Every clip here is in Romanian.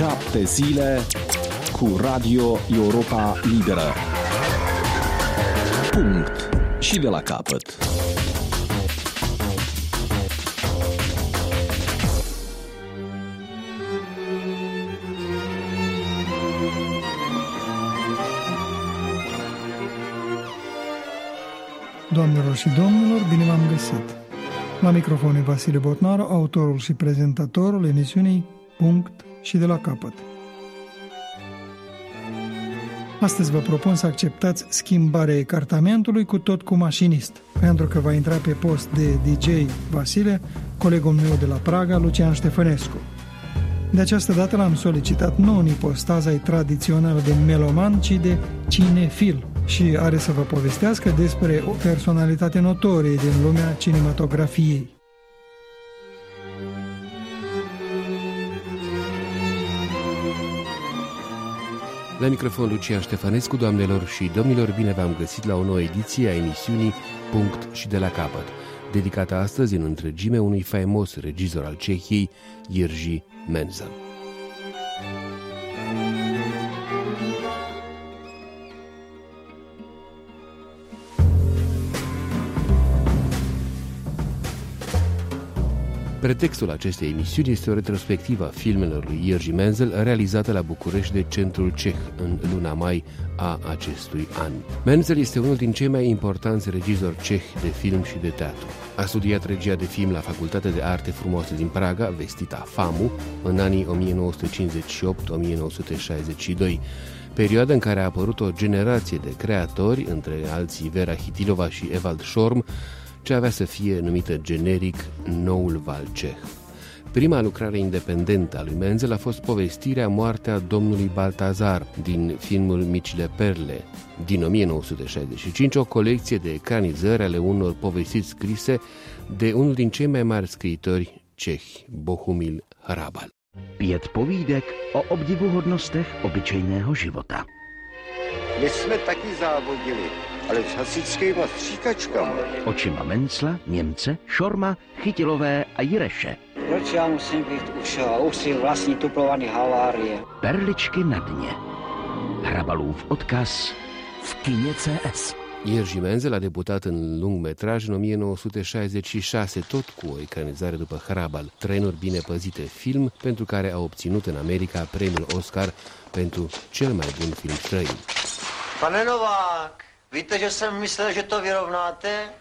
Șapte zile cu Radio Europa Liberă. Punct. Și de la capăt. Doamnelor și domnilor, bine v-am găsit! La microfon e Vasile Botnaru, autorul și prezentatorul emisiunii Punct și de la capăt. Astăzi vă propun să acceptați schimbarea ecartamentului cu tot cu mașinist, pentru că va intra pe post de DJ Vasile, colegul meu de la Praga, Lucian Ștefănescu. De această dată l-am solicitat nu în ipostaza tradițională de meloman, ci de cinefil și are să vă povestească despre o personalitate notorie din lumea cinematografiei. La microfon Lucian Ștefănescu, doamnelor și domnilor, bine v-am găsit la o nouă ediție a emisiunii Punct și de la capăt, dedicată astăzi în întregime unui faimos regizor al Cehiei, Jerzy Menzel. Pretextul acestei emisiuni este o retrospectivă a filmelor lui Jerzy Menzel realizată la București de Centrul Ceh în luna mai a acestui an. Menzel este unul din cei mai importanți regizori cehi de film și de teatru. A studiat regia de film la Facultatea de Arte Frumoase din Praga, vestita FAMU, în anii 1958-1962 perioada în care a apărut o generație de creatori, între alții Vera Hitilova și Evald Schorm, ce avea să fie numită generic Noul Valceh. Prima lucrare independentă a lui Menzel a fost povestirea Moartea domnului Baltazar din filmul Micile Perle din 1965, o colecție de ecranizări ale unor povestiri scrise de unul din cei mai mari scriitori cehi, Bohumil Hrabal. Pět povídek o obdivuhodnostech obyčejného života. My jsme taky závodili, ale s hasičskýma stříkačkama. Očima Mencla, Němce, Šorma, Chytilové a Jireše. Proč já musím být už usil vlastní tuplovaný havárie? Perličky na dně. Hrabalův odkaz v kině CS. Jerzy Menzel a debutat în lungmetraj în 1966, tot cu o ecranizare după Hrabal, Trenuri bine păzite, film pentru care a obținut în America premiul Oscar pentru cel mai bun film străin. Pane Novák, víte, že jsem myslel, že to vyrovnáte?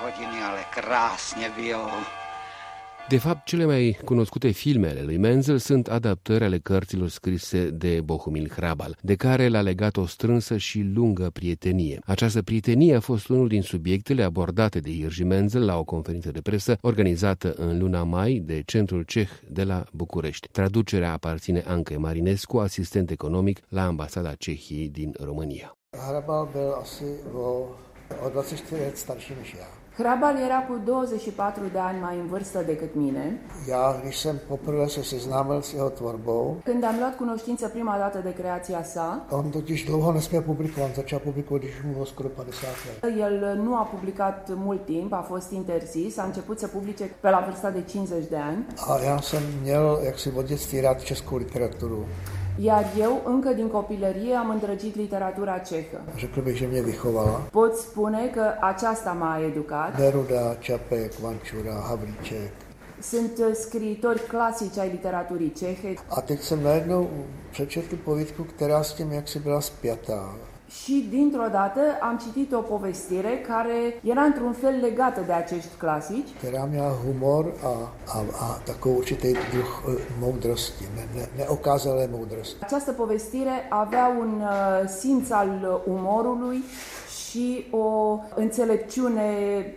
Hodiny ale krásně bijou. De fapt, cele mai cunoscute filme ale lui Menzel sunt adaptări ale cărților scrise de Bohumil Hrabal, de care l-a legat o strânsă și lungă prietenie. Această prietenie a fost unul din subiectele abordate de Jerzy Menzel la o conferință de presă organizată în luna mai de Centrul Ceh de la București. Traducerea aparține Anke Marinescu, asistent economic la ambasada Cehiei din România. Hrabal byl asi o, o 24 let starší než já. Hrabal era cu 24 de ani mai în vârstă decât mine. Já, když jsem poprvé se seznámil s jeho tvorbou, Când am luat cunoștință prima dată de creația sa, on totiž dlouho nesměl publikovat, on začal publikovat, když mu bylo skoro 50 let. el nu a publicat mult timp, a fost interzis, a început să publice pe la vârsta de 50 de ani, A já jsem měl jaksi od dětství rád českou literaturu. Iar eu, încă din copilărie, am îndrăgit literatura cehă. Řekl bych, že mě vychovala. Pot spune că aceasta m-a educat. Neruda, Čapek, Vančura, Havlíček. Sunt uh, scriitori clasici ai literaturii cehe A teď jsem najednou přečetl povídku, která s tím jaksi byla spjatá. Și, dintr-o dată, am citit o povestire care era într-un fel legată de acești clasici která měla humor a, a, a takovou určitý druh eh, moudrosti, ne, ne, neokázalé moudrosti. Această povestire avea un uh, simț al umorului și o înțelepciune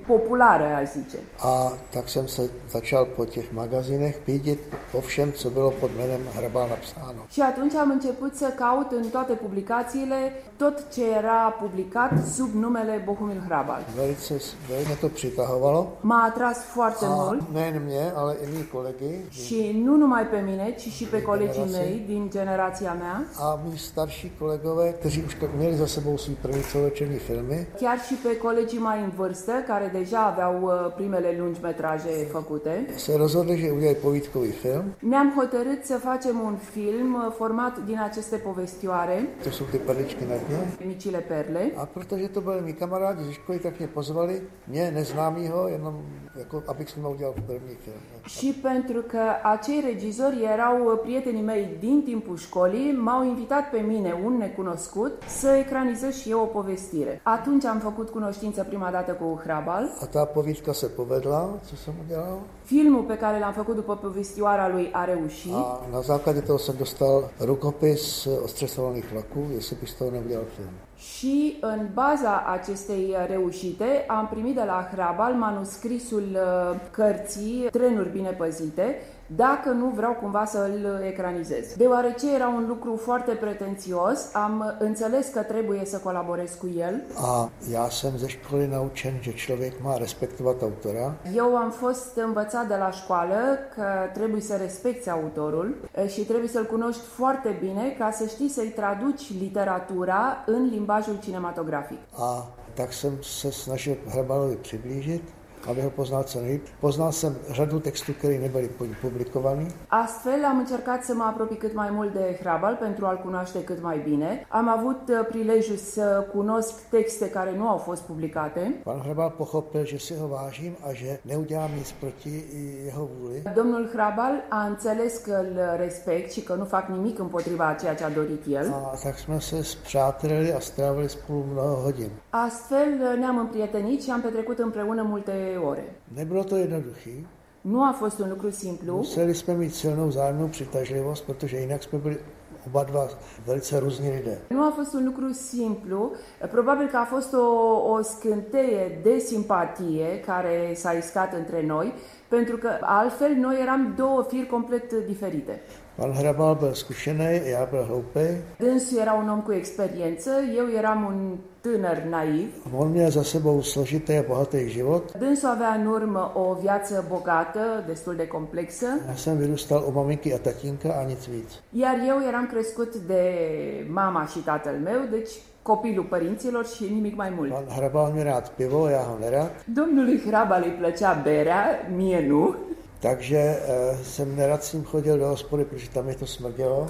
populară, aș zice. A tak jsem se začal po těch magazinech pídit po všem, co bylo pod jménem Hrabal napsáno. Și atunci am început să caut în toate publicațiile tot ce era publicat sub numele Bohumil Hrabal. Velice, velice to přitahovalo. M-a atras foarte A mult nejen mě, ale i mý kolegy și nu numai pe mine, ci și pe colegii mei din generația mea a mý starší kolegové, kteří už měli za sebou svůj první celovečerní filmy, filmy. Chiar și pe colegii mai în vârstă, care deja aveau uh, primele lungi metraje făcute, Se rozhodli, že udělají povídkový film. ne-am hotărât să facem un film uh, format din aceste povestioare, To jsou ty perličky na dně. Micile Perle, A protože to byli mý kamarádi ze školy, tak mě pozvali, mě neznámýho, jenom jako, abych s nimi udělal první film. și pentru că acei regizori erau uh, prietenii mei din timpul școlii, m-au invitat pe mine, un necunoscut, să ecranizez și eu o povestire. Atunci am făcut cunoștință prima dată cu Hrabal. A ta povídka se povedla, co jsem udělal. Filmul pe care l-am făcut după povestioara lui a reușit. A na základě toho jsem dostal rukopis ostřesovaných vlaků, jestli bych z toho neudělal film. Și în baza acestei reușite am primit de la Hrabal manuscrisul uh, cărții Trenuri bine păzite, dacă nu vreau cumva să îl ecranizez. Deoarece era un lucru foarte pretențios, am înțeles că trebuie să colaborez cu el. A já jsem ze školy naučen, že člověk má respektovat autora. Eu am fost învățat de la școală că trebuie să respecti autorul uh, și trebuie să-l cunoști foarte bine ca să știi să-i traduci literatura în limbajul cinematografic. A tak jsem se snažil Hrabalovi přiblížit, aby ho poznal co nejlíp. Poznal jsem řadu textů, které nebyly publikované. Astfel am încercat să mă apropii cât mai mult de Hrabal pentru a-l cunoaște cât mai bine. Am avut uh, prilejul să cunosc texte care nu au fost publicate. Pan Hrabal pochopil, že si ho vážím a že neudělám nic proti jeho vůli. Domnul Hrabal a înțeles că îl respect și că nu fac nimic împotriva a ceea ce a dorit el. A tak jsme se zpřátelili a strávili spolu mnoho hodin. Astfel uh, ne-am împrietenit și am petrecut împreună multe ore. Nebylo to jednoduché. Nu a fost un lucru simplu. Museli jsme mít silnou vzájemnou přitažlivost, protože jinak jsme byli oba dva velice různí lidé. Nu a fost un lucru simplu, probabil că a fost o, o scânteie de simpatie care s-a iscat între noi, pentru că altfel noi eram două firi complet diferite. Pan Hrabal byl zkušený, já byl hloupý. Dânsul era un om cu experiență, eu eram un tânăr naiv. On měl za sebou složitý a bohatý život. Dânsul avea în urmă o viață bogată, destul de complexă, Já jsem vyrůstal u maminky a tatínka a nic víc. iar eu eram crescut de mama și tatăl meu, deci copilul părinților și nimic mai mult. Pan Hrabal mě rád pivo, já ho nerad. Domnului Hrabal îi plăcea berea, mie nu. Takže uh, jsem nerad s ním chodil do hospody, protože tam mi to smrdělo.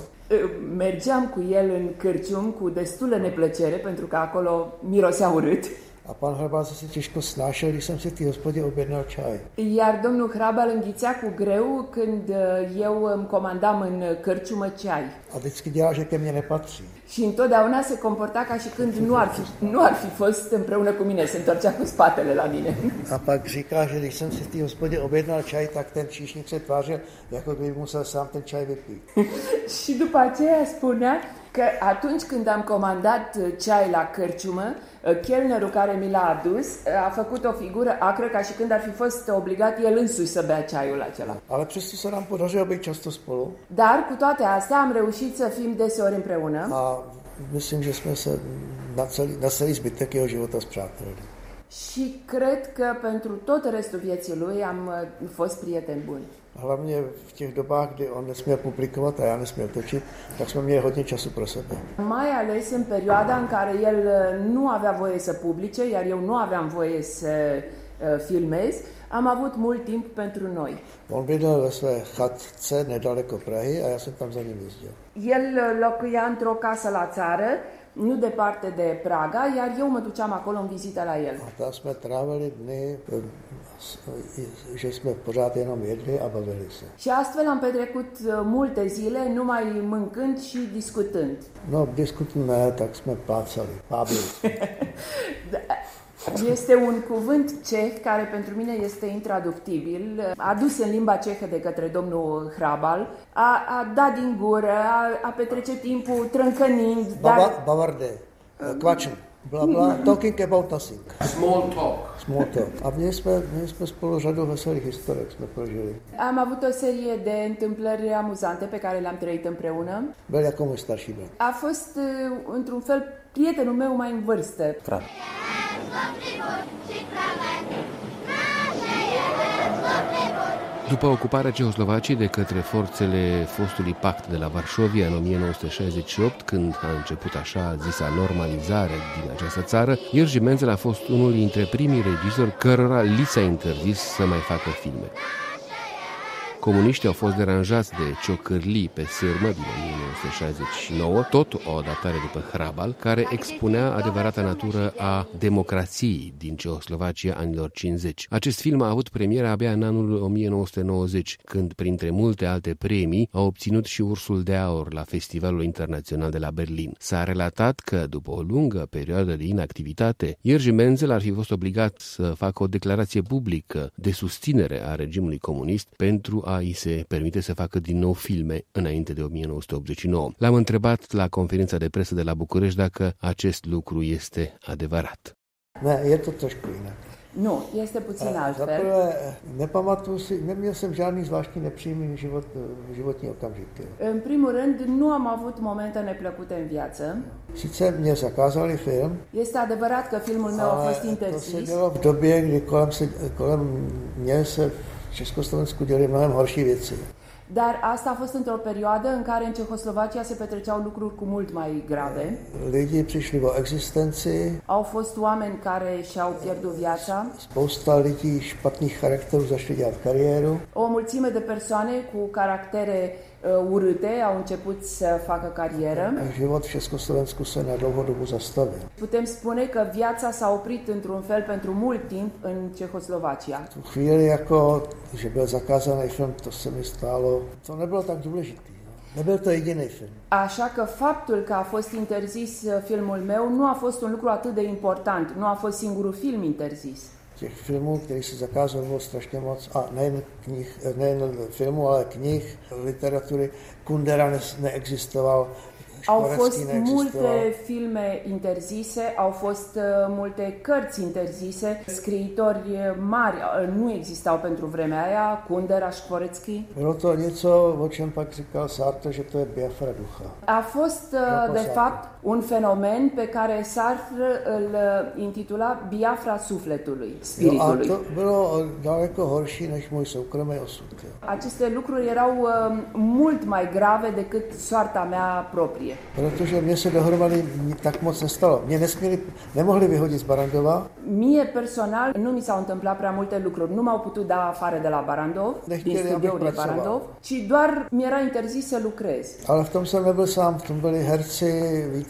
Mergeam cu el în cârcium cu destulă neplăcere, pentru că acolo mirosea urât. A pan Hrabal se si těžko snášel, když jsem si v té hospodě objednal čaj. Iar domnul Hrabal înghițea cu greu când uh, eu îmi comandam în cârciumă ceai. A vždycky dělal, že ke mně nepatří. Și întotdeauna se comporta ca și când nu ar fi, nu ar fi fost împreună cu mine, se întorcea cu spatele la mine. A pak říká, že když jsem si v té hospodě objednal čaj, tak ten číšník se tvářil, jako by musel sám ten čaj vypít. și după aceea spunea că atunci când am comandat ceai la cârciumă, chelnerul care mi l-a adus a făcut o figură acră ca și când ar fi fost obligat el însuși să bea ceaiul acela. Ale přesto se nám podařilo být často spolu. Dar cu toate astea am reușit să fim deseori împreună A myslím, že jsme se na celý, na celý zbytek jeho života zpřátelili. Și cred că pentru tot restul vieții lui am uh, fost prieteni buni. Hlavně v těch dobách, kdy on nesměl publikovat a já nesměl točit, tak jsme měli hodně času pro sebe. Mai ales în perioada în care el uh, nu avea voie să publice, iar eu nu aveam voie să uh, filmez, am avut mult timp pentru noi. On bydlel ve své chatce nedaleko Prahy a já jsem tam za ním jezdil. El uh, locuia într-o casă la țară, nu departe de Praga, iar eu mă duceam acolo în vizită la el. A tam jsme trávili dny, eh, s- že jsme pořád jenom jedli a bavili se. Și astfel am petrecut uh, multe zile numai mâncând și discutând. No, diskutujeme, ne, tak jsme plácali, pábili. Este un cuvânt ceh care pentru mine este intraductibil, adus în limba cehă de către domnul Hrabal, a, a da din gură, a, a petrece timpul trâncănind, Baba, dar bavarde, kvačen, bla, bla, talking about nothing. Small talk. Small talk. A měli jsme, měli jsme spolu řadu veselých historek, jsme prožili. am avut o serie de întâmplări amuzante pe care le-am trăit împreună. Byl jako můj starší brat. A fost, uh, într-un fel, prietenul meu mai în vârstă. După ocuparea Cehoslovaciei de către forțele fostului pact de la Varșovia în 1968, când a început așa zisa normalizare din această țară, Iergi Menzel a fost unul dintre primii regizori cărora li s-a interzis să mai facă filme. Comuniștii au fost deranjați de ciocârlii pe sârmă din 1969, tot o adaptare după Hrabal, care expunea adevărata natură a democrației din Ceoslovacia anilor 50. Acest film a avut premiera abia în anul 1990, când, printre multe alte premii, a obținut și Ursul de Aur la Festivalul Internațional de la Berlin. S-a relatat că, după o lungă perioadă de inactivitate, Iergi Menzel ar fi fost obligat să facă o declarație publică de susținere a regimului comunist pentru a îi se permite să facă din nou filme înainte de 1989. L-am întrebat la conferința de presă de la București dacă acest lucru este adevărat. Ne, e to trošku jinak. Nu, este puțin altfel. Zaprvé, nepamatuju si, neměl jsem žádný zvláštní nepříjemný život, životní okamžiky. În primul rând, nu am avut momente neplăcute în viață. Sice mě zakázali film, Este adevărat că filmul meu a ale fost to se interzis, dělo v době, kdy kolem, se, kolem mě se v Československu děly mnohem horší věci. dar asta a fost într-o perioadă în care în Cehoslovacia se petreceau lucruri cu mult mai grave. Lidi přišli o existenci, Au fost oameni care și-au pierdut viața, spousta lidí špatných charakterů zašli dělat kariéru. o mulțime de persoane cu caractere urâte au început să facă carieră. A život v Československu se na dlouhou dobu zastavil. Putem spune că viața s-a oprit într-un fel pentru mult timp în Cehoslovacia. Tu chvíli jako, že byl zakázaný film, to se mi stálo, to nebylo tak důležitý. No. Nebyl to jediný film. Așa că faptul că a fost interzis uh, filmul meu nu a fost un lucru atât de important, nu a fost singurul film interzis. Těch filmů, který se zakázal, bylo strašně moc. A nejen, knih, nejen filmů, ale knih, literatury. Kundera ne, neexistoval, Au fost multe filme interzise, au fost uh, multe cărți interzise, scriitori uh, mari uh, nu existau pentru vremea aia, Kundera, Șporețchi. Bylo to něco, o čem pak říkal Sartre, že to je Biafra ducha. A fost, Apropo de fapt, un fenomen pe care Sartre îl uh, intitula Biafra sufletului, No a spiritului. to bylo daleko horší než můj soukromý osud. Jo. Aceste lucruri erau uh, mult mai grave decât soarta mea proprie. Protože mě se dohromady tak moc nestalo. Mě nesměli, nemohli vyhodit z Barandova, Mie personal nu mi s-au întâmplat prea multe lucruri. Nu m-au putut da afară de la Barandov, Deci din chiar studioul abia de Barandov, pracoval. ci doar mi-era interzis să lucrez. ale v tom jsem nebyl sám. V tom byli herci,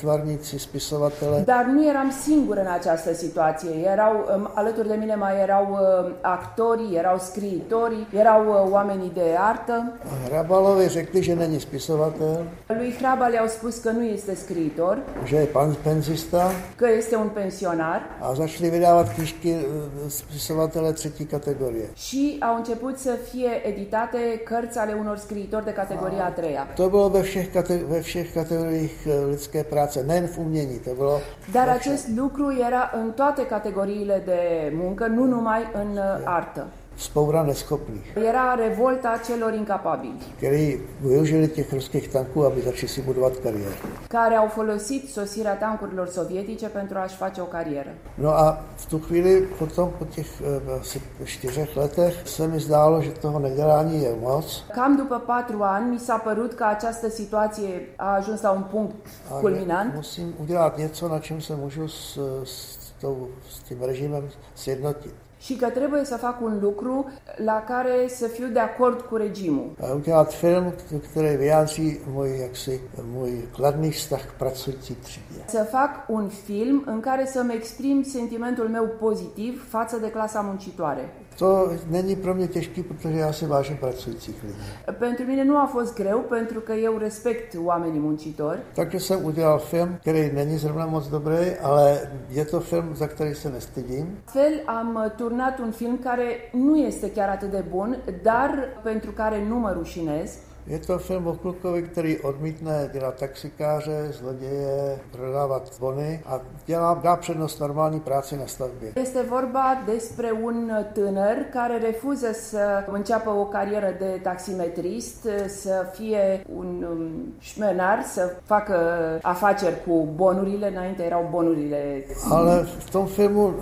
výtvarníci, spisovatele. Dar nu eram singur în această situație. Erau um, alături de mine mai erau um, actorii, erau scriitorii, erau uh, oamenii de artă. A Hrabalovi řekli, že není spisovatel, Lui Hrabal i-au spus că nu este scriitor, že je pan penzista că este un pensionar a začali vydávat knížky eh, spisovatele třetí kategorie. și au început să fie editate cărți ale unor scriitori de categoria a treia. To bylo ve všech, kate- ve všech kategoriích eh, lidské práce, nejen v umění, to bylo Dar ve všech. acest lucru era în toate categoriile de muncă, nu numai în uh, artă. Spoura neschopných, Era revolta celor incapabili, kteří využili těch ruských tanků, aby začali si budovat kariéru. care au folosit sosirea tancurilor sovietice pentru a-și face o carieră. No a v tu chvíli potom, po těch eh, asi čtyřech letech, se mi zdálo, že toho nedělání je moc. Cam după patru ani mi s-a părut că această situație a ajuns la un punct A culminant musím udělat něco, na čem se můžu s, s, tou, s tím režimem sjednotit. Și că trebuie să fac un lucru la care să fiu de acord cu regimul. A udělat film, který vyjádří můj, jaksi, můj kladný vztah k pracující třídě. Să fac un film în care să-mi exprim sentimentul meu pozitiv față de clasa muncitoare. To není pro mě těžký, protože já si vážím pracujících lidí. Pentru mine nu a fost greu pentru că eu respect oamenii muncitori. Takže jsem udělal film, který není zrovna moc dobrý, ale je to film, za který se nestydím. Astfel am uh, turnat un film care nu este chiar atât de bun, dar pentru care nu mă rușinez. Je to film o klukovi, který odmítne dělat taxikáře, zloděje, prodávat bony a dělá, dá přednost normální práci na stavbě. Este vorba despre un tânăr care refuză să înceapă o carieră de taximetrist, să fie un um, șmenar, să facă afaceri cu bonurile, înainte erau bonurile. Ale v tom filmu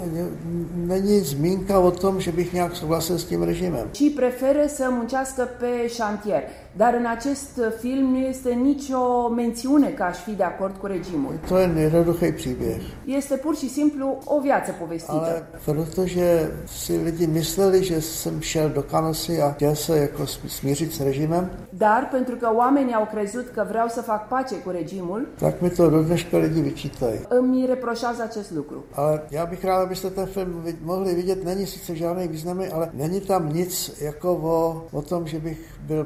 není zmínka o tom, že bych nějak souhlasil s tím režimem. Și preferă să muncească pe șantier. Dar în acest film nu este nicio mențiune că aș fi de acord cu regimul. To je jednoduchý příběh. Este pur și simplu o viață povestită. Ale protože si lidi mysleli, že jsem šel do Kanosy a chtěl se jako smířit s režimem, Dar pentru că oamenii au crezut că vreau să fac pace cu regimul, tak mi to do dneška lidi vyčítají. îmi reproșează acest lucru. Ale já bych rád, abyste ten film mohli vidět. Není sice žádný významný, ale není tam nic jako o, o tom, že bych byl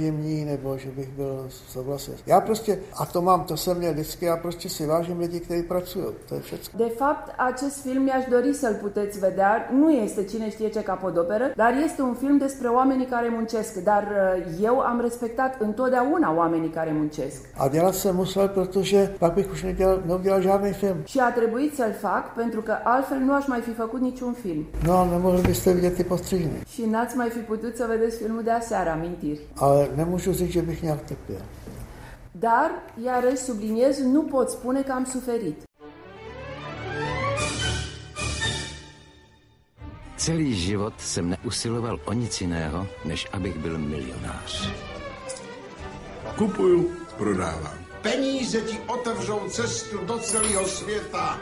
prorežimní nebo že bych byl souhlasil. Já prostě, a to mám, to jsem měl vždycky, já prostě si vážím lidi, kteří pracují. To je všechno. De fapt, acest film mi-aș dori să-l puteți vedea. Nu este cine știe ce capodoperă, dar este un film despre oamenii care muncesc. Dar uh, eu am respectat întotdeauna oamenii care muncesc. A dělat jsem musel, protože pak bych už nedělal, neudělal žádný film. Și a trebuit să-l fac pentru că altfel nu aș mai fi făcut niciun film. No, nemohli byste vidět ty postřižny. Și n-ați mai fi putut să vedeți filmul de aseară, amintiri. Ale nemůžu říct, že bych nějak trpěl. Dar, iarăși subliniez, nu pot spune că am suferit. Celý život jsem neusiloval o nic jiného, než abych byl milionář. Kupuju, prodávám. Peníze ti otevřou cestu do celého světa.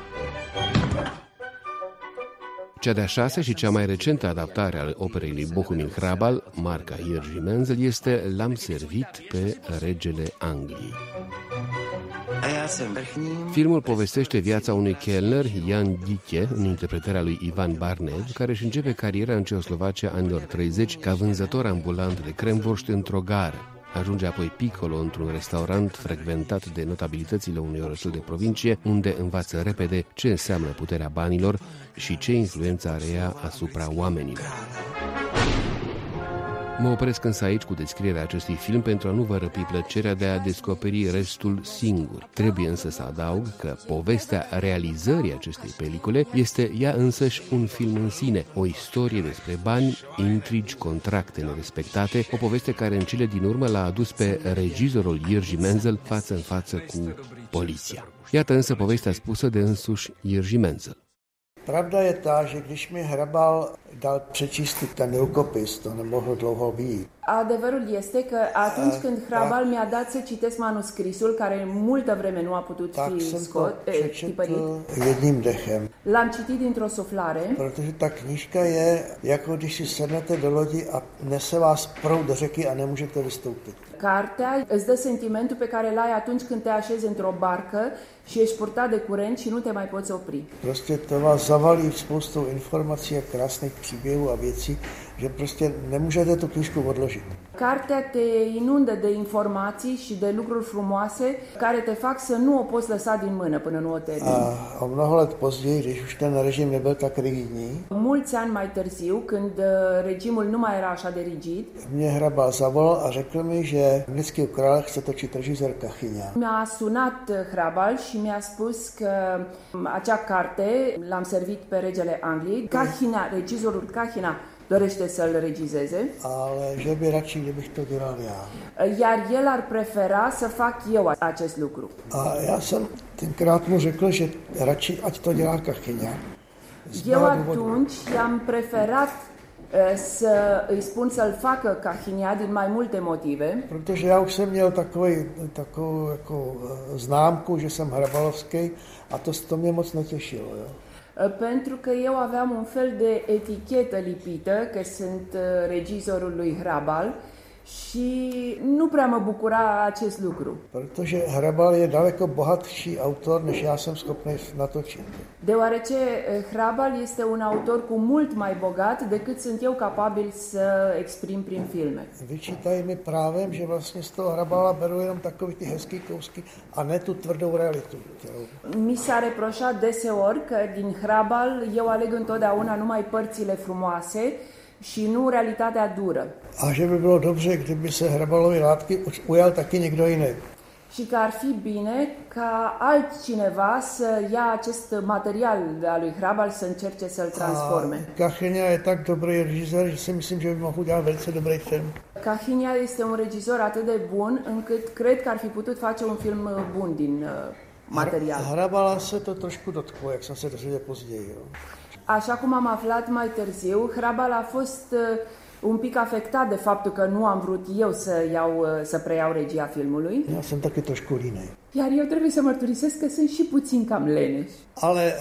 Cea de-a șasea și cea mai recentă adaptare a operei lui Bohumil Hrabal, marca Jerzy Menzel, este L-am servit pe regele Angliei. A já jsem vrchním... Filmul povestește viața unui chelner, Jan Diche, în interpretarea lui Ivan Barnev, care își începe cariera în Ceoslovacia anilor 30 ca vânzător ambulant de cremvorști într-o gară. Ajunge apoi piccolo într-un restaurant frecventat de notabilitățile unui orășel de provincie, unde învață repede ce înseamnă puterea banilor și ce influență are ea asupra oamenilor. Mă opresc însă aici cu descrierea acestui film pentru a nu vă răpi plăcerea de a descoperi restul singur. Trebuie însă să adaug că povestea realizării acestei pelicule este ea însăși un film în sine, o istorie despre bani, intrigi, contracte nerespectate, o poveste care în cele din urmă l-a adus pe regizorul Jerzy Menzel față în față cu poliția. Iată însă povestea spusă de însuși Jerzy Menzel. Pravda je ta, že když mi Hrabal dal přečíst ten rukopis, to nemohlo dlouho být. Adevărul este că atunci când Hrabal mi-a dat să citesc manuscrisul, care multă vreme nu a putut Tak fi scot, eh, tipărit, přečetl jedním dechem, l-am citit dintr-o suflare, protože ta knížka je jako když si sednete do lodi a nese vás proud do řeky a nemůžete vystoupit. Cartea îți dă sentimentul pe care l-ai atunci când te așezi într-o barcă și ești purtat de curent și nu te mai poți opri. Prostě to vás zavalí spoustou informací a krásných que veio a ver se že prostě nemůžete tu knížku odložit. Cartea te inundă de informații și de lucruri frumoase care te fac să nu o poți lăsa din mână până nu o termini. A o mnoho let později, když už ten režim nebyl tak rigidní, Mulți ani mai târziu, când uh, regimul nu mai era așa de rigid, mě Hrabal zavolal a řekl mi, že u krále chce točit režisér Kachyňa. mi-a sunat uh, Hrabal și mi-a spus că um, acea carte l-am servit pe regele Angliei. Cahina, regizorul Cahina dorește să-l regizeze, Ale že by radši, kdybych to dělal já. iar el ar prefera să fac eu acest lucru. A já jsem tenkrát mu řekl, že radši, ať to dělá Kachyňa. Eu atunci i-am preferat uh, să îi spun să-l facă Cahinia din mai multe motive, Protože já už jsem měl takový, takovou jako eh, známku, že jsem hrabalovský a to, to mě moc netěšilo. Jo. Uh, pentru că eu aveam un fel de etichetă lipită că sunt uh, regizorul lui Hrabal și nu prea mă bucura acest lucru. Protože Hrabal je daleko bohatší autor, než já jsem schopný natočit. Deoarece uh, Hrabal este un autor cu mult mai bogat decât sunt eu capabil să exprim prin filme. Vyčítají mi právem, že vlastně z toho Hrabala beru jenom takový ty hezký kousky a ne tu tvrdou realitu. Kterou... Mi s-a reproșat deseori că din Hrabal eu aleg întotdeauna numai părțile frumoase și nu realitatea dură. A že by bylo dobře, kdyby se Hrabalovi látky ujal taky někdo jiný. Și că ar fi bine ca altcineva să ia acest material al lui Hrabal să încerce să-l transforme. Kachyňa je tak dobrý režisér, že si myslím, že by mohl udělat velice dobrý film. Cahinia este un regizor atât de bun încât cred că ar fi putut face un film uh, bun din uh, material. Hrabala se to trošku dotklo, jak jsem se dozvěděl později. Jo. Așa cum am aflat mai târziu, Hrabal a fost uh, un pic afectat de faptul că nu am vrut eu să, iau, uh, să preiau regia filmului. Já jsem taky trošku línej. Iar eu trebuie să mărturisesc că sunt și puțin cam leneș. Ale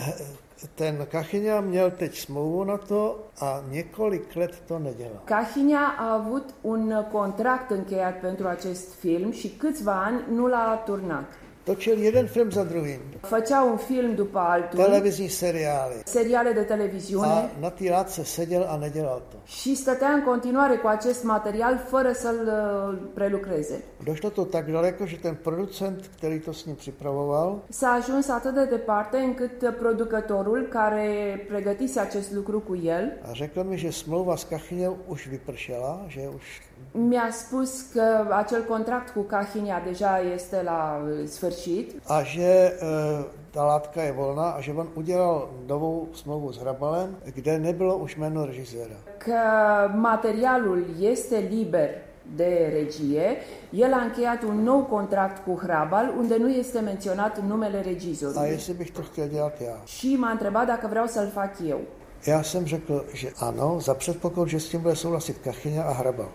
ten Kachyňa měl teď smlouvu na to a několik let to nedělal. Cahinia a avut un contract încheiat pentru acest film și câțiva ani nu l-a turnat. Točil jeden film za druhým. Făcea un film după altul, Televizní seriály. seriale de televiziune A na té látce seděl a nedělal to. și stătea în continuare cu acest material fără să-l uh, prelucreze. Došlo to tak daleko, že ten producent, který to s ním připravoval, S-a ajuns atât de departe încât producătorul care pregătise acest lucru cu el a řekl mi, že smlouva s Kachyňou už vypršela, že už mi-a spus că acel contract cu Cahinia deja este la uh, sfârșit a že e, ta látka je volná a že on udělal novou smlouvu s Hrabalem, kde nebylo už jméno režiséra. că materialul este liber de regie, el a încheiat un nou contract cu Hrabal unde nu este menționat numele A regizorului. jestli bych to chtěl dělat já. Și m-a întrebat dacă vreau să-l fac eu. Já jsem řekl, že ano, za předpokladu, že s tím bude souhlasit Kachyňa a Hrabal.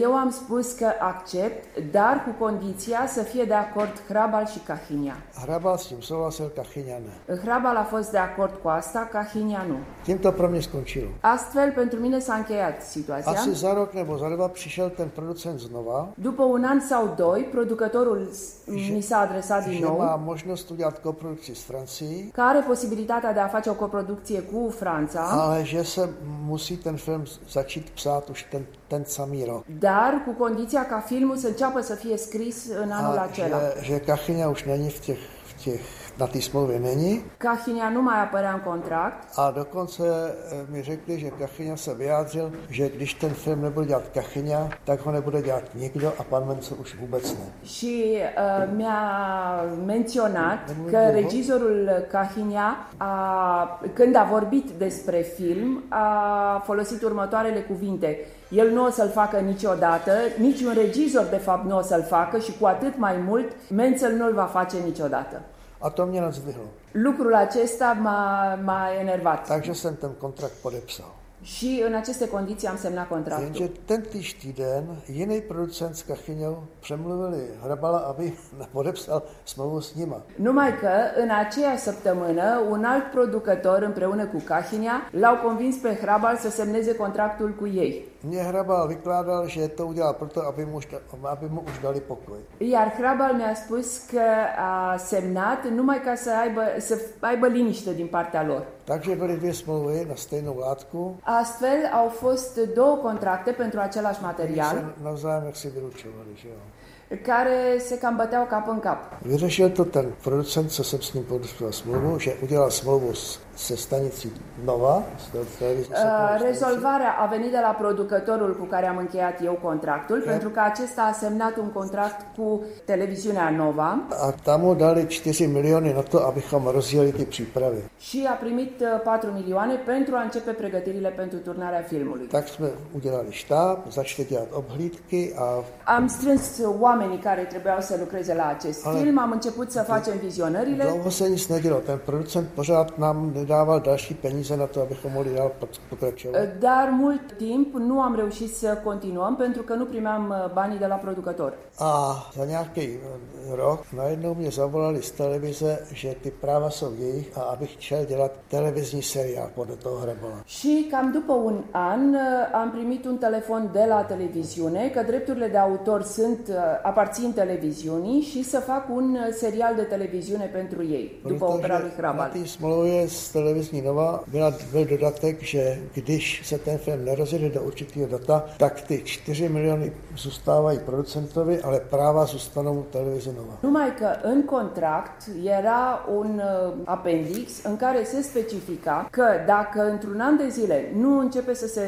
Eu am spus că accept, dar cu condiția să fie de acord Hrabal și Cahinia. Hrabal s tím souhlasil, Kachyňa ne. Hrabal a fost de acord cu asta, Cahinia nu. Tím to pro mě skončilo. Astfel, pentru mine s-a încheiat situația. Asi za rok nebo za dva přišel ten producent znova, După un an sau doi, producătorul s- mi s-a adresat din že má nou, možnost udělat koprodukci s Francií, că are posibilitatea de a face o coproducție cu Franța, ale že se musí ten film začít psát už ten, ten samý rok. dar cu condiția ca filmul să înceapă să fie scris în anul A acela. že, že Kachyňa už není v těch, v těch na té smlouvě není. Cahinia nu mai apărea în contract A dokonce eh, mi řekli, že Kachyňa se vyjádřil, že když ten film nebude dělat Kachyňa, tak ho nebude dělat nikdo a pan Mencel už vůbec ne. și uh, mi-a menționat că regizorul Cahinia, a, când a vorbit despre film, a folosit următoarele cuvinte. El nu o să-l facă niciodată, niciun regizor de fapt nu o să-l facă și cu atât mai mult Menzel nu-l va face niciodată. A to mě nadzvihlo. Lucrul acesta m-a, m-a enervat Takže jsem ten kontrakt podepsal. și în aceste condiții am semnat contractul. Jenže ten týž týden jiný producent s Kachyňou přemluvili Hrabala, aby podepsal smlouvu s nima. Numai că în aceea săptămână un alt producător împreună cu Cahinia l-au convins pe Hrabal să semneze contractul cu ei. Mně Hrabal vykládal, že to udělal proto, aby mu, aby mu už dali pokoj. Iar Hrabal mi-a spus că a semnat numai ca să aibă, să aibă liniște din partea lor. Takže byly dvě smlouvy na stejnou látku, Astfel au fost două contracte pentru același material se navzájem jaksi vylučovaly. Že jo. care se cam băteau cap în cap. Vyřešil to ten producent, co jsem s ním podepsal smlouvu, že udělal smlouvu s, se stanicí Nova, s tel- televizní Uh, soukromou stanicí. rezolvarea a venit de la producătorul cu care am încheiat eu contractul, pentru că acesta a semnat un contract cu televiziunea Nova A tam mu dali 4 miliony na to, abychom rozjeli ty přípravy. și a primit uh, 4 milioane pentru a începe pregătirile pentru turnarea filmului. Tak jsme udělali štáb, začali dělat obhlídky a Am strâns oamenii care trebuiau să lucreze la acest Ale- film, am început să facem vizionările, dlouho se nic nedělo. Ten producent pořád nám nedával další peníze na to, abychom mohli dál pot- pokračovat. dar mult timp nu am reușit să continuăm pentru că nu primeam uh, banii de la producător. A za nějaký eh, rok najednou mě zavolali z televize, že ty práva jsou jejich a abych šel dělat televizní seriál podle toho Hrabala. Și cam după un an uh, am primit un telefon de la televiziune că drepturile de autor sunt uh, aparțin televiziunii și să fac un uh, serial de televiziune pentru ei, după opera lui na Hrabal. té smlouvě s televizní Nova byla, byl dodatek, že když se ten film nerozjede do určitého použitého data, tak ty 4 miliony zůstávají producentovi, ale práva zůstanou televizi Nova. Numai că în contract era un uh, apendix în care se specifica că dacă într-un an de zile nu începe să se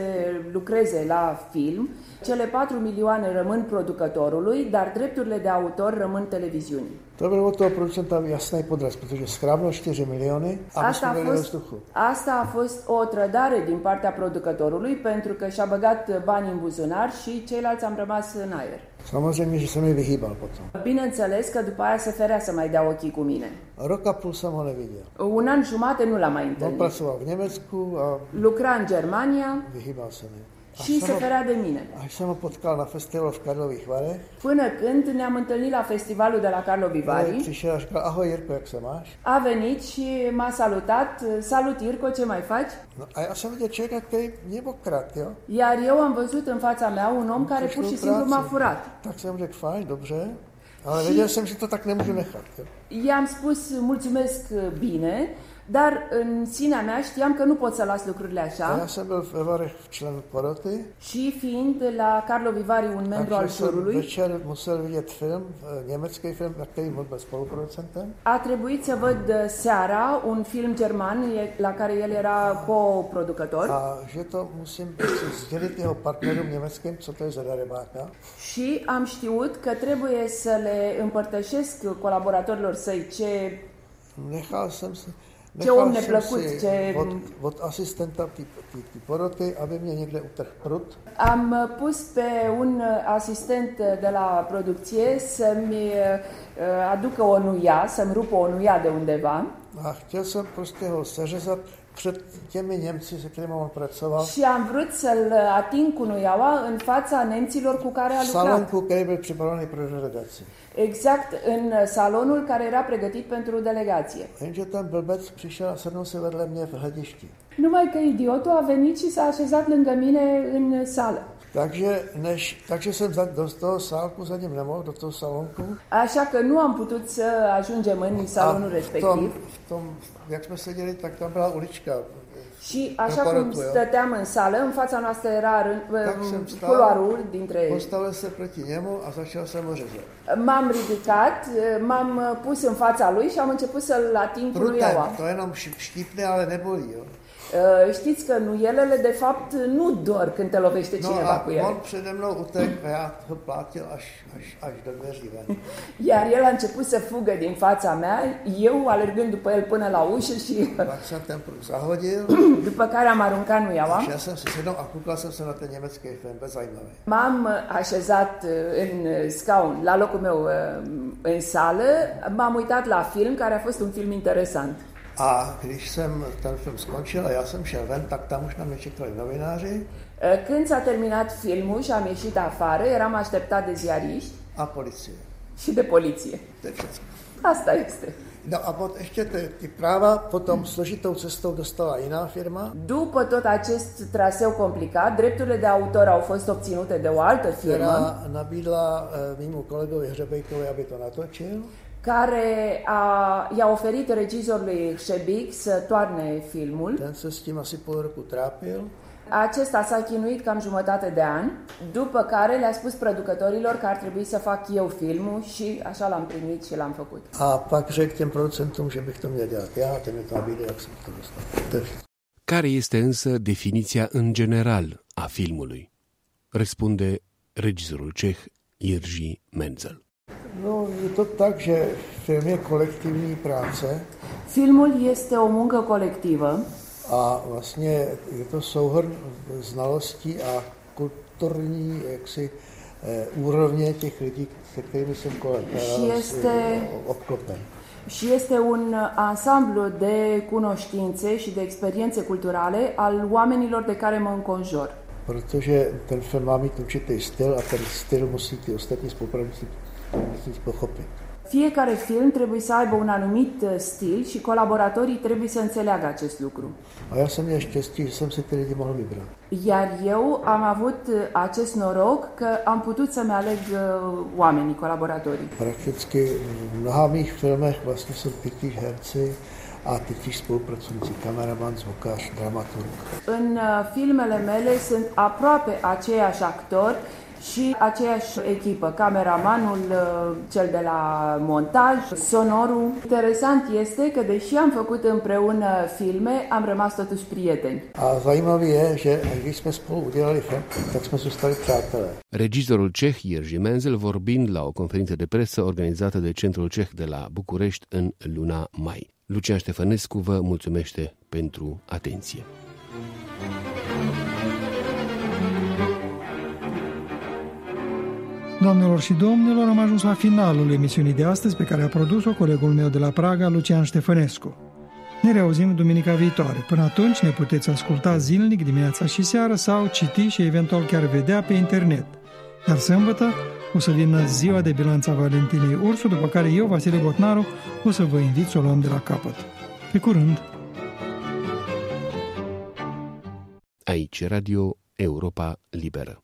lucreze la film, cele 4 milioane rămân producătorului, dar drepturile de autor rămân televiziunii. To bylo od toho producenta jasný podraz, protože schrávno 4 miliony a my Asta jsme a, byli ve fost, vzduchu. asta a fost o trădare din partea producătorului pentru că și-a băgat bani în buzunar și ceilalți am rămas în aer. Samozřejmě, že se mi vyhýbal potom. Bineînțeles că după aia se ferea să mai dea ochii cu mine. Rok a půl jsem ho neviděl. Un an jumate nu l-am mai On întâlnit. pracoval v Německu a Lucra în Germania vyhýbal se mi. Și se jsem ho- ferea de mine. Až jsem ho potkal na festivalu v Karlových Varech, Până când ne-am întâlnit la festivalul de la Carlo Vivari, přišel aș říkal, ahoj Jirko, jak se máš? a venit și m-a salutat. Salut Irco, ce mai faci? No, a já jsem viděl člověka, který mě okrat, jo? Iar eu am văzut în fața mea un om care pur și simplu m-a furat. Tak jsem řekl, fajn, dobře, ale věděl jsem, že to tak nemůžu nechat. Jo? I-am spus mulțumesc bine, dar în sinea mea știam că nu pot să las lucrurile A așa já jsem byl ve Varech člen poroty, și fiind la Carlo Vivari un membru al takže jsem jurului, večer musel vidět film, eh, německý film, na kterým on byl spoluproducentem. a trebuit să văd seara un film german e- la care el era coproducător A že to musím si sdělit jeho partnerům německým, co to je za darebáka. și am știut că trebuie să le împărtășesc colaboratorilor săi ce Nechal jsem si, Ce om nechal jsem neplăcut, si ce- od, od asistenta té poroty, aby mě někde utrhl prut. Am pus pe un asistent de la producție să-mi uh, aducă o nuia, să-mi rupă o nuia de undeva A chtěl jsem prostě ho seřezat před těmi Němci, se kterými on pracoval. și am vrut să-l ating cu nuiaua în fața nemților cu care a V lucrat. salonku, který byl připravený pro delegaci. Exact în salonul care era pregătit pentru delegație. Jenže ten blbec přišel a sednul si vedle mě v hledišti. Numai că idiotul a venit și s-a așezat lângă mine în sală. Takže, než, takže jsem za, do toho sálku za ním nemohl, do toho salonku. Așa că nu am putut să ajungem în salonul v tom, respectiv. v tom, jak jsme seděli, tak tam byla ulička. Și așa Pe cum părătul, eu. stăteam în sală, în fața noastră era rând, Tak jsem stál, culoarul dintre... postavil se proti němu a začal jsem ho řezat. M-am ridicat, m-am pus în fața lui și am început să-l ating cu Prutem, nuiaua. to jenom ši- štípne, ale nebolí. Jo. Uh, Știți că nuielele, de fapt, nu dor când te lovește No cineva a cu ele. on přede mnou utek a já ho plátil až, až, až do dveří ven. Iar el a început să fugă din fața mea, eu alergând după el până la ușă și Pak jsem ten prut zahodil, după care am aruncat nuiaua. šel jsem si sednout a koukal jsem se na ten německý film, bez zajímavý. M-am așezat uh, în scaun, la locul meu uh, în sală, m-am uitat la film, care a fost un film interesant. A když jsem ten film skončil a já jsem šel ven, tak tam už na mě čekali novináři Uh, Când s-a terminat filmul și am ieșit afară, eram așteptat de ziariști a policie. și de poliție. To je všechno. Asta este. No a pot, ještě ty, ty práva potom složitou cestou dostala jiná firma, După tot acest traseu complicat, drepturile de autor au fost obținute de o altă firmă která nabídla mýmu kolegovi Hřebejkovi, aby to natočil. Care a, i-a oferit regizorului Șebic să toarne filmul. Ten se s tím asi půl roku trápil. Acesta s-a chinuit cam jumătate de an, după care le-a spus producătorilor că ar trebui să fac eu filmul și așa l-am primit și l-am făcut. A pak řekl těm producentům, že bych to měl dělat já, a ten mi to nabídl, jak jsem to dostal. To je všechno. Care este însă definiția în general a filmului? Răspunde regizorul ceh Jiří Menzel. No, je to tak, že film je kolektivní práce Filmul este o muncă colectivă a vlastně je to souhrn znalostí a kulturní jaksi eh, úrovně těch lidí, se kterými jsem kolem Și este- obklopen. și este un ansamblu de cunoștințe și de experiențe culturale al oamenilor de care mă înconjur. Protože ten film má mít určitý styl a ten styl musí ty ostatní spolupracovníci musí pochopit. Fiecare film trebuie să aibă un anumit uh, stil și colaboratorii trebuie să înțeleagă acest lucru. A já jsem měl štěstí, že jsem si ty lidi mohl vybrat. Iar eu am avut uh, acest noroc că am putut să-mi aleg uh, oamenii, colaboratorii. Prakticky v mnoha mých filmech vlastně jsou pětí herci a ty tři spolupracující, kameraman, zvukař, dramaturg. În uh, filmele mele sunt aproape aceiași actori și aceeași echipă, cameramanul, uh, cel de la montaj, sonorul. Interesant este că deși am făcut împreună filme, am rămas totuși prieteni. A zajímavé je, že když jsme spolu udělali film, tak jsme zůstali přátelé. Regizorul ceh Jerzy Menzel vorbind la o conferință de presă organizată de Centrul Ceh de la București în luna mai. Lucian Ștefănescu vă mulțumește pentru atenție. Doamnelor și domnilor, am ajuns la finalul emisiunii de astăzi pe care a produs-o colegul meu de la Praga, Lucian Ștefănescu. Ne reauzim duminica viitoare. Până atunci ne puteți asculta zilnic dimineața și seara sau citi și eventual chiar vedea pe internet. Iar sâmbătă o să vină ziua de bilanța Valentinei Ursu, după care eu, Vasile Botnaru, o să vă invit să o luăm de la capăt. Pe curând! Aici Radio Europa Liberă.